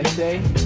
essay.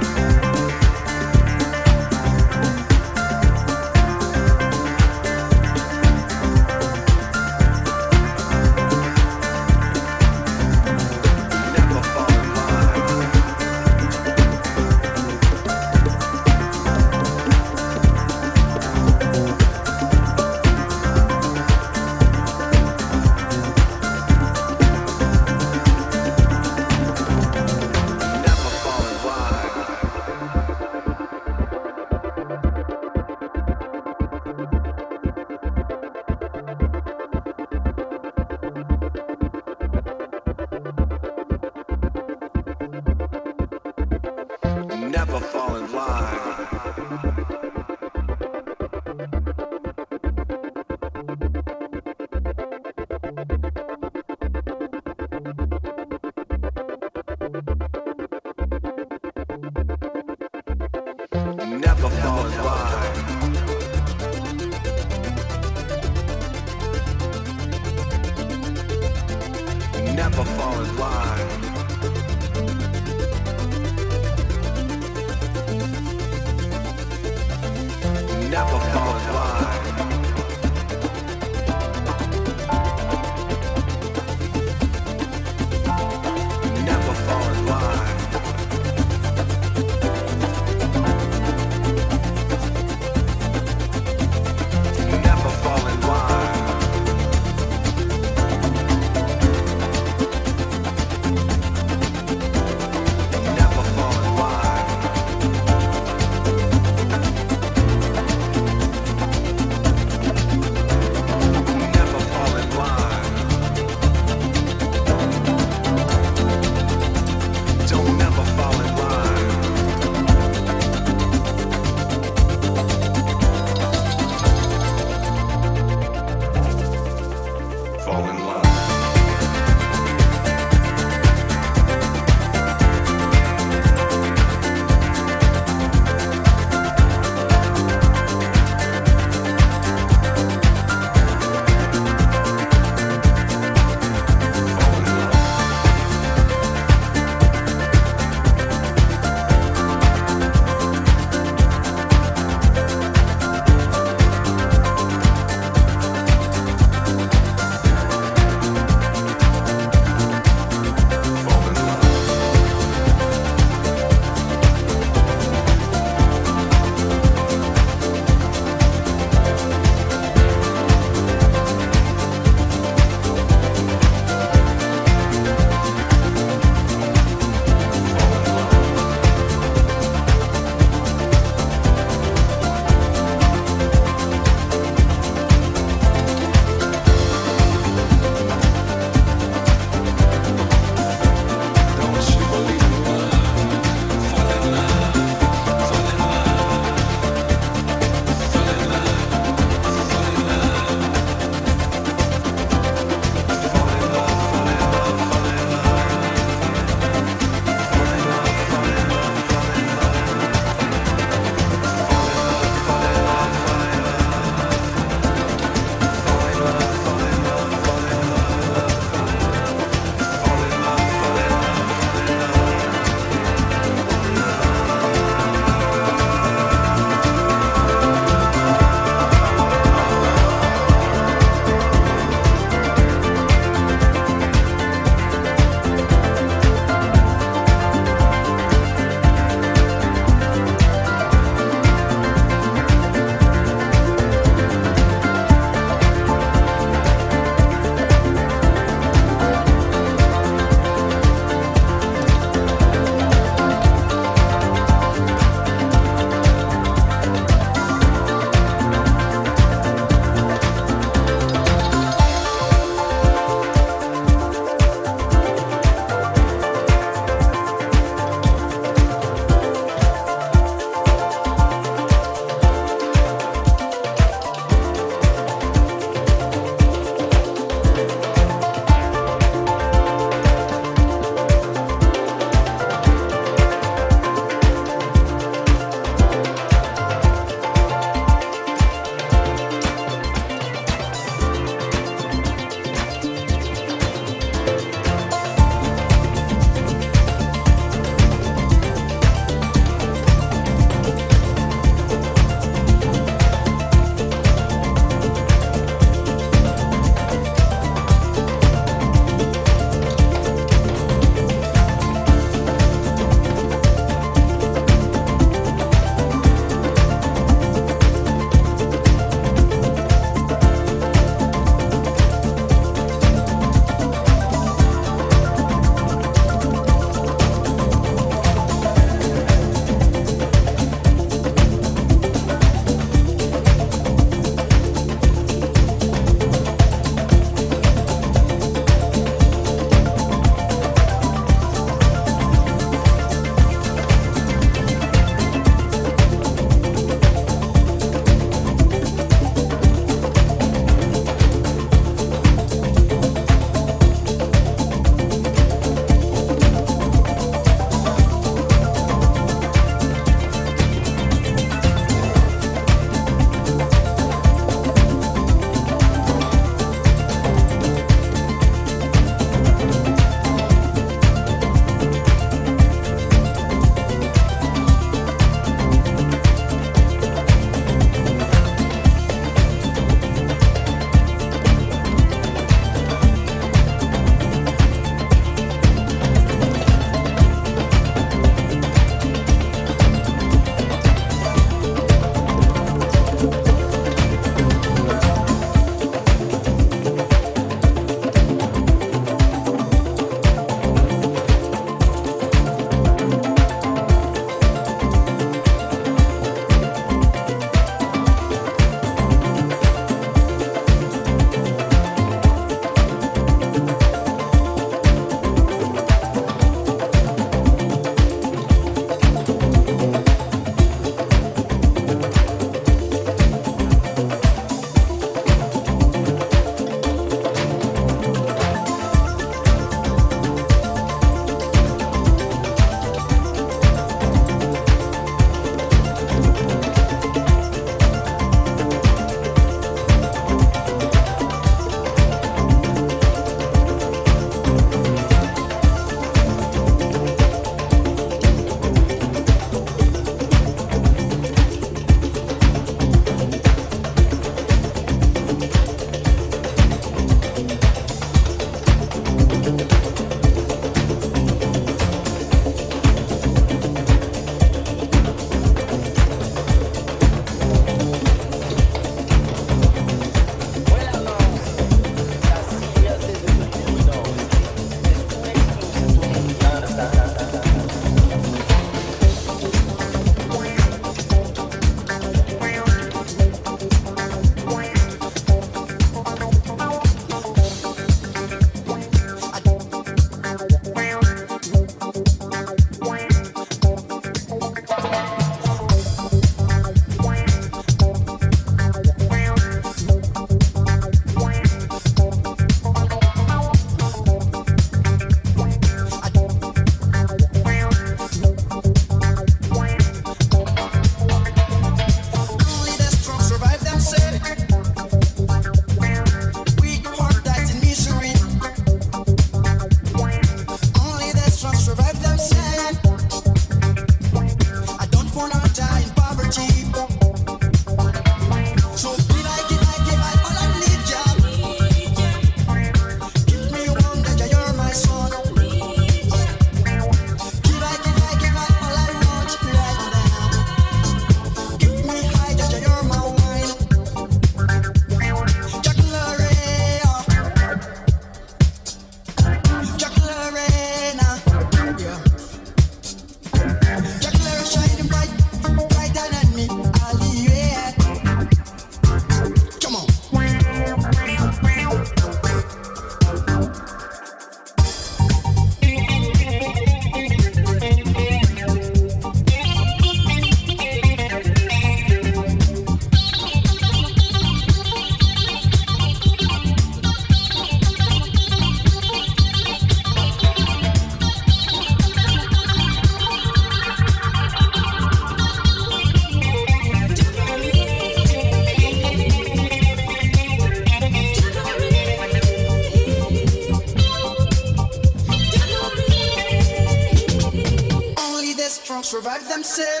I'm sick.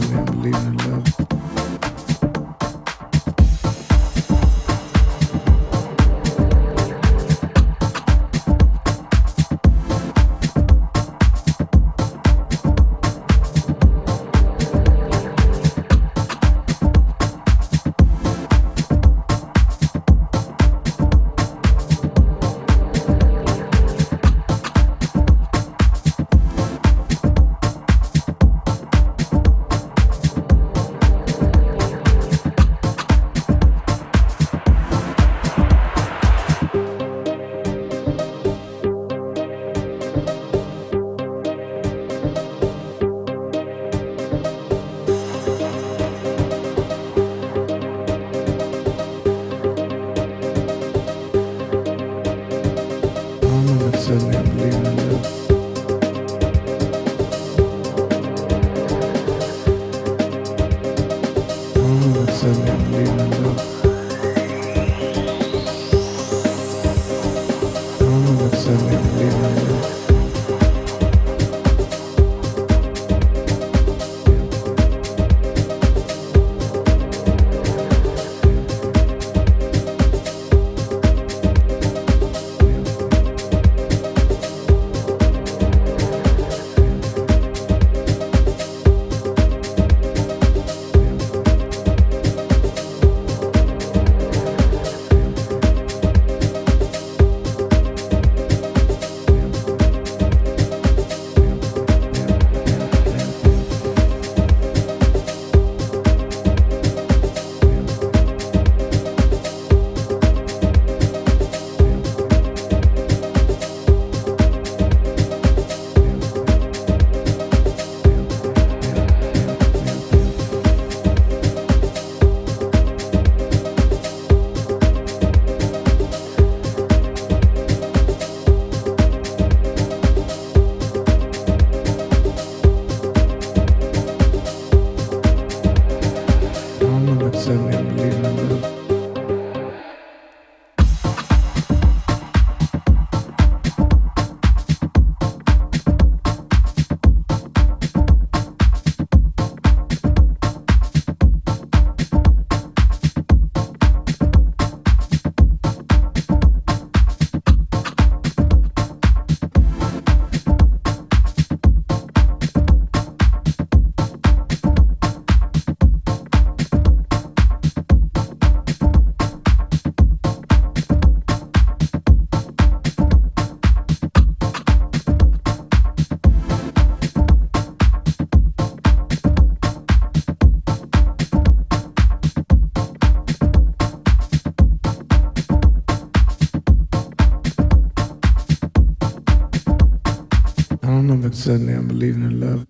Suddenly I'm believing in love. Suddenly I'm believing in love.